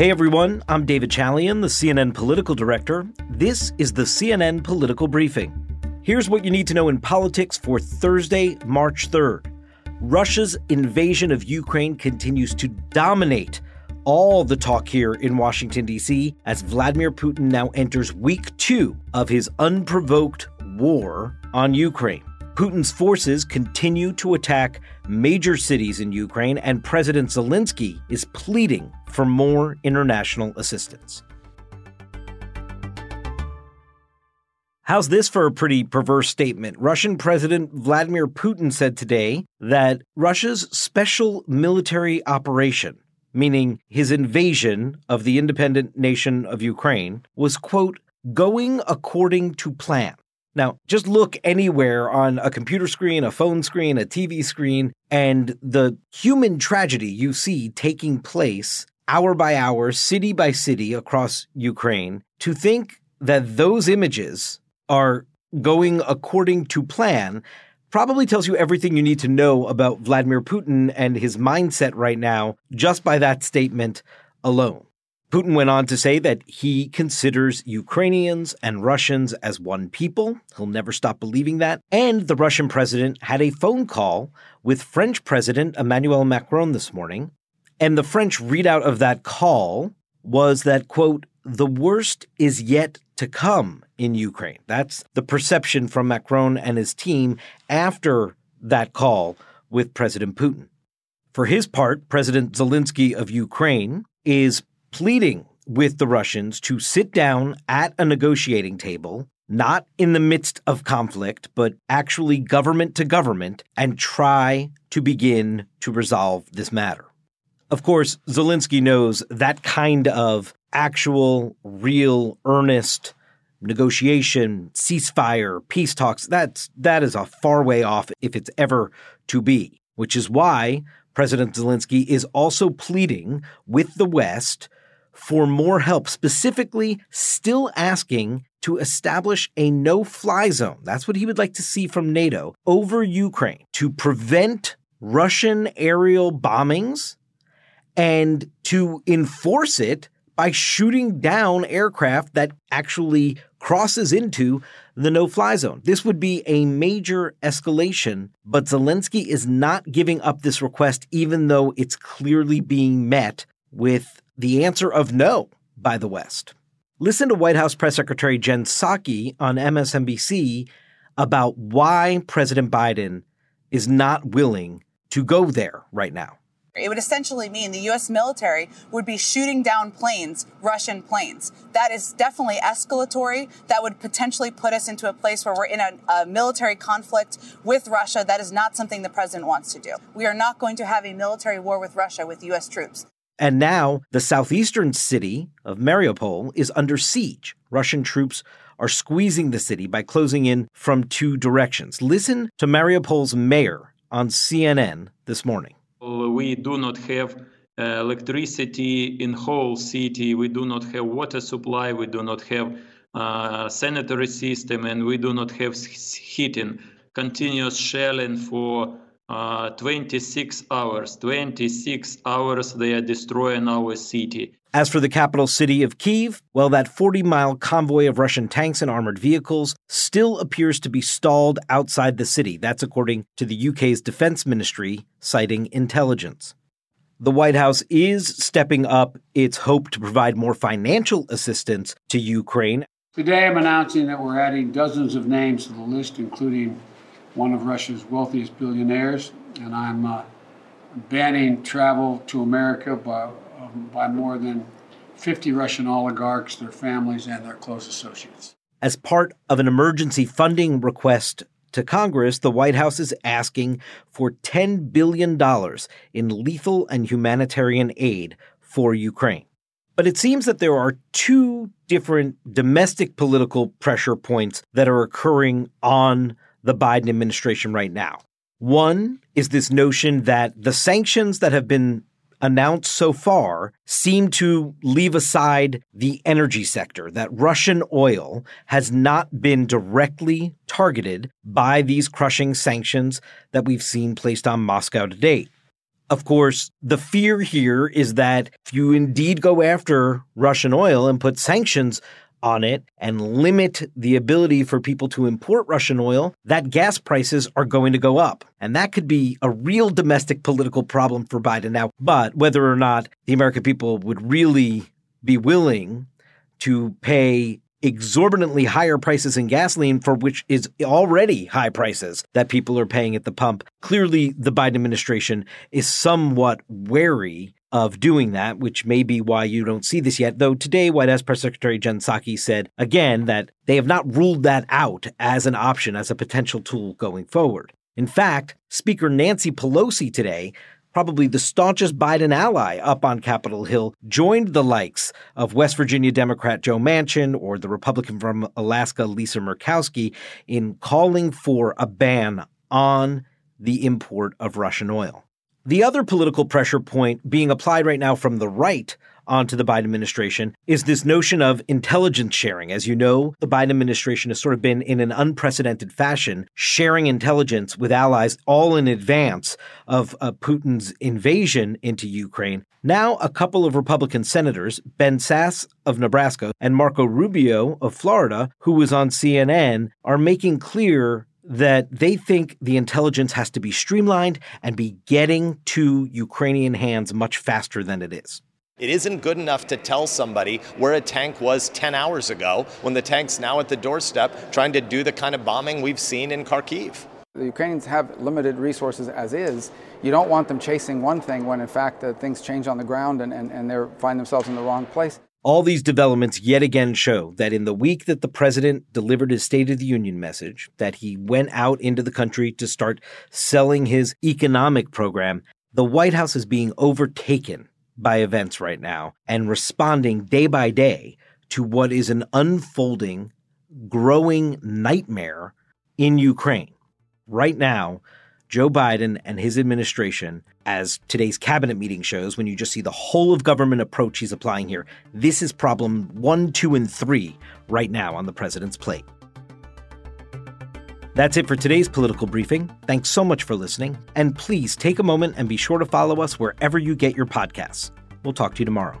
Hey everyone, I'm David Chalian, the CNN political director. This is the CNN Political Briefing. Here's what you need to know in politics for Thursday, March 3rd. Russia's invasion of Ukraine continues to dominate all the talk here in Washington, D.C., as Vladimir Putin now enters week two of his unprovoked war on Ukraine. Putin's forces continue to attack major cities in Ukraine, and President Zelensky is pleading for more international assistance. How's this for a pretty perverse statement? Russian President Vladimir Putin said today that Russia's special military operation, meaning his invasion of the independent nation of Ukraine, was, quote, going according to plan. Now, just look anywhere on a computer screen, a phone screen, a TV screen, and the human tragedy you see taking place hour by hour, city by city across Ukraine, to think that those images are going according to plan probably tells you everything you need to know about Vladimir Putin and his mindset right now just by that statement alone. Putin went on to say that he considers Ukrainians and Russians as one people. He'll never stop believing that. And the Russian president had a phone call with French President Emmanuel Macron this morning. And the French readout of that call was that, quote, the worst is yet to come in Ukraine. That's the perception from Macron and his team after that call with President Putin. For his part, President Zelensky of Ukraine is pleading with the Russians to sit down at a negotiating table, not in the midst of conflict, but actually government to government, and try to begin to resolve this matter. Of course, Zelensky knows that kind of actual, real, earnest negotiation, ceasefire, peace talks, that's that is a far way off if it's ever to be, which is why President Zelensky is also pleading with the West for more help, specifically still asking to establish a no fly zone. That's what he would like to see from NATO over Ukraine to prevent Russian aerial bombings and to enforce it by shooting down aircraft that actually crosses into the no fly zone. This would be a major escalation, but Zelensky is not giving up this request, even though it's clearly being met with the answer of no by the West. Listen to White House Press Secretary Jen Psaki on MSNBC about why President Biden is not willing to go there right now. It would essentially mean the U.S. military would be shooting down planes, Russian planes. That is definitely escalatory. That would potentially put us into a place where we're in a, a, military conflict with Russia. That is not something the president wants to do. We are not going to have a military war with Russia with U.S. troops. And now the southeastern city of Mariupol is under siege. Russian troops are squeezing the city by closing in from two directions. Listen to Mariupol's mayor on CNN this morning. We do not have uh, electricity in whole city. We do not have water supply. We do not have uh, sanitary system, and we do not have heating. Continuous shelling for uh, 26 hours. 26 hours they are destroying our city. As for the capital city of Kiev, well, that 40 mile convoy of Russian tanks and armored vehicles still appears to be stalled outside the city. That's according to the UK's defense ministry, citing intelligence. The White House is stepping up its hope to provide more financial assistance to Ukraine. Today, I'm announcing that we're adding dozens of names to the list, including one of Russia's wealthiest billionaires, and I'm uh, banning travel to America by, um, by more than 50 Russian oligarchs, their families, and their close associates. As part of an emergency funding request to Congress, the White House is asking for $10 billion in lethal and humanitarian aid for Ukraine. But it seems that there are two different domestic political pressure points that are occurring on the Biden administration right now. One is this notion that the sanctions that have been announced so far seem to leave aside the energy sector, that Russian oil has not been directly targeted by these crushing sanctions that we've seen placed on Moscow to date. Of course, the fear here is that if you indeed go after Russian oil and put sanctions on it and limit the ability for people to import Russian oil, that gas prices are going to go up. And that could be a real domestic political problem for Biden now. But whether or not the American people would really be willing to pay exorbitantly higher prices in gasoline for which is already high prices that people are paying at the pump. Clearly the Biden administration is somewhat wary of doing that, which may be why you don't see this yet. Though today, White House Press Secretary Jen Psaki said again that they have not ruled that out as an option, as a potential tool going forward. In fact, Speaker Nancy Pelosi today, probably the staunchest Biden ally up on Capitol Hill, joined the likes of West Virginia Democrat Joe Manchin or the Republican from Alaska Lisa Murkowski in calling for a ban on the import of Russian oil. The other political pressure point being applied right now from the right onto the Biden administration is this notion of intelligence sharing. As you know, the Biden administration has sort of been in an unprecedented fashion sharing intelligence with allies all in advance of uh, Putin's invasion into Ukraine. Now, a couple of Republican senators, Ben Sasse of Nebraska and Marco Rubio of Florida, who was on CNN, are making clear that they think the intelligence has to be streamlined and be getting to Ukrainian hands much faster than it is. It isn't good enough to tell somebody where a tank was 10 hours ago when the tank's now at the doorstep trying to do the kind of bombing we've seen in Kharkiv. The Ukrainians have limited resources as is. You don't want them chasing one thing when, in fact, uh, things change on the ground and, and, and they find themselves in the wrong place. All these developments yet again show that in the week that the president delivered his State of the Union message, that he went out into the country to start selling his economic program, the White House is being overtaken by events right now and responding day by day to what is an unfolding, growing nightmare in Ukraine. Right now, Joe Biden and his administration, as today's cabinet meeting shows, when you just see the whole of government approach he's applying here, this is problem one, two, and three right now on the president's plate. That's it for today's political briefing. Thanks so much for listening. And please take a moment and be sure to follow us wherever you get your podcasts. We'll talk to you tomorrow.